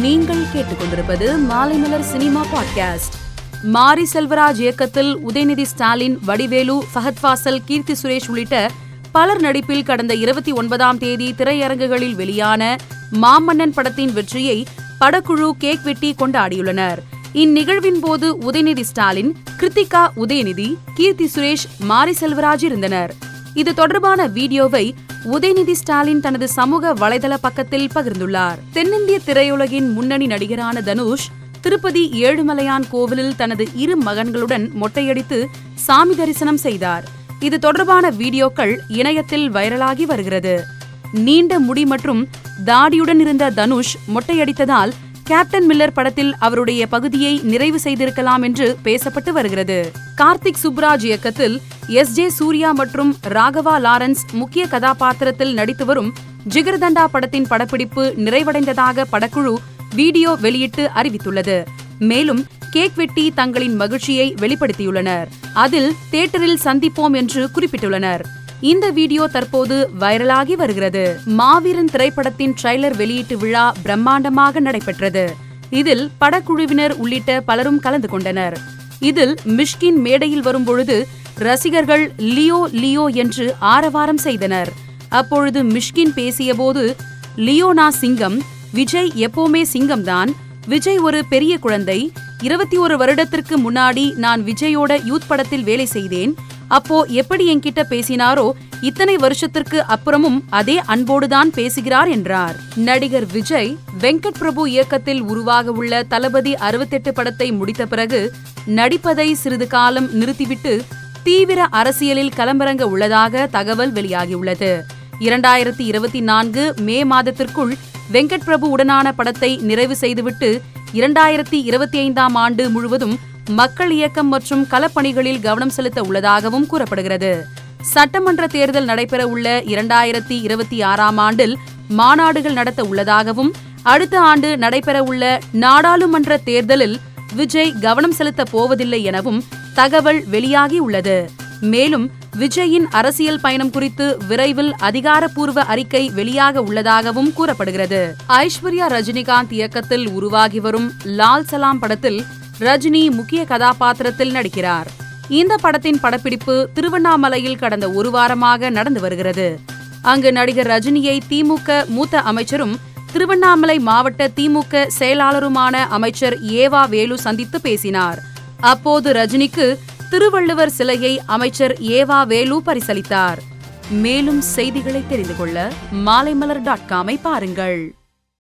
நீங்கள் கேட்டுக்கொண்டிருப்பது Maalaimalar cinema podcast. மாரி செல்வராஜ் இயக்கத்தில் உதயநிதி ஸ்டாலின் வடிவேலு ஃபஹத் ஃபாசல் கீர்த்தி சுரேஷ் உள்ளிட்ட பலர் நடிப்பில் கடந்த இருபத்தி ஒன்பதாம் தேதி திரையரங்குகளில் வெளியான மாமன்னன் படத்தின் வெற்றியை படக்குழு கேக் வெட்டி கொண்டாடியுள்ளனர். இந்நிகழ்வின் போது உதயநிதி ஸ்டாலின் கிருத்திகா உதயநிதி கீர்த்தி சுரேஷ் மாரி செல்வராஜ் இருந்தனர். இது தொடர்பான வீடியோவை உதயநிதி ஸ்டாலின் தனது சமூக வலைதள பக்கத்தில் பகிர்ந்துள்ளார். தென்னிந்திய திரையுலகின் முன்னணி நடிகரான தனுஷ் திருப்பதி ஏழுமலையான் கோவிலில் தனது இரு மகன்களுடன் மொட்டையடித்து சாமி தரிசனம் செய்தார். இது தொடர்பான வீடியோக்கள் இணையத்தில் வைரலாகி வருகிறது. நீண்ட முடி மற்றும் தாடியுடன் இருந்த தனுஷ் மொட்டையடித்ததால் கேப்டன் மில்லர் படத்தில் அவருடைய பகுதியை நிறைவு செய்திருக்கலாம் என்று பேசப்பட்டு வருகிறது. கார்த்திக் சுப்ராஜ் இயக்கத்தில் எஸ் ஜே சூர்யா மற்றும் ராகவா லாரன்ஸ் முக்கிய கதாபாத்திரத்தில் நடித்து வரும் ஜிகர்தண்டா படத்தின் படப்பிடிப்பு நிறைவடைந்ததாக படக்குழு வீடியோ வெளியிட்டு அறிவித்துள்ளது. மேலும் கேக் வெட்டி தங்களின் மகிழ்ச்சியை வெளிப்படுத்தியுள்ளனர். அதில் தியேட்டரில் சந்திப்போம் என்று குறிப்பிட்டுள்ளனர். இந்த வீடியோ தற்போது வைரலாகி வருகிறது. மாவீரன் திரைப்படத்தின் ட்ரைலர் வெளியீட்டு விழா பிரம்மாண்டமாக நடைபெற்றது. இதில் படக்குழுவினர் உள்ளிட்ட பலரும் கலந்து கொண்டனர். இதில் மிஷ்கின் மேடையில் வரும்பொழுது ரசிகர்கள் லியோ லியோ என்று ஆரவாரம் செய்தனர். அப்பொழுது மிஷ்கின் பேசியபோது லியோனா சிங்கம் விஜய் எப்போவுமே சிங்கம்தான். விஜய் ஒரு பெரிய குழந்தை. இருபத்தி ஒரு வருடத்திற்கு முன்னாடி நான் விஜயோட யூத் படத்தில் வேலை செய்தேன். அப்போ எப்படி என்கிட்ட பேசினாரோ இத்தனை வருஷத்திற்கு அப்புறமும் அதே அன்போடுதான் பேசுகிறார் என்றார். நடிகர் விஜய் வெங்கட் பிரபு இயக்கத்தில் உருவாக உள்ள தளபதி அறுபத்தெட்டு படத்தை முடித்த பிறகு நடிப்பதை சிறிது காலம் நிறுத்திவிட்டு தீவிர அரசியலில் களமிறங்க உள்ளதாக தகவல் வெளியாகியுள்ளது. இரண்டாயிரத்தி இருபத்தி நான்கு மே மாதத்திற்குள் வெங்கட் பிரபு உடனான படத்தை நிறைவு செய்துவிட்டு இரண்டாயிரத்தி இருபத்தி ஐந்தாம் ஆண்டு முழுவதும் மக்கள் இயக்கம் மற்றும் களப்பணிகளில் கவனம் செலுத்த உள்ளதாகவும் கூறப்படுகிறது. சட்டமன்ற தேர்தல் நடைபெற உள்ள இரண்டாயிரத்தி இருபத்தி ஆறாம் ஆண்டில் மாநாடுகள் நடத்த உள்ளதாகவும் அடுத்த ஆண்டு நடைபெற உள்ள நாடாளுமன்ற தேர்தலில் விஜய் கவனம் செலுத்த போவதில்லை எனவும் தகவல் வெளியாகி உள்ளது. மேலும் விஜயின் அரசியல் பயணம் குறித்து விரைவில் அதிகாரப்பூர்வ அறிக்கை வெளியாக உள்ளதாகவும் கூறப்படுகிறது. ஐஸ்வர்யா ரஜினிகாந்த் இயக்கத்தில் உருவாகி வரும் லால் சலாம் படத்தில் ரஜினி முக்கிய கதாபாத்திரத்தில் நடிக்கிறார். இந்த படத்தின் படப்பிடிப்பு திருவண்ணாமலையில் கடந்த ஒரு வாரமாக நடந்து வருகிறது. அங்கு நடிகர் ரஜினியை திமுக மூத்த அமைச்சரும் திருவண்ணாமலை மாவட்ட திமுக செயலாளருமான அமைச்சர் ஏவா வேலு சந்தித்து பேசினார். அப்போது ரஜினிக்கு திருவள்ளுவர் சிலையை அமைச்சர் ஏவா வேலு பரிசளித்தார். மேலும் செய்திகளை தெரிந்து கொள்ள மாலைமலர் டாட் காமை பாருங்கள்.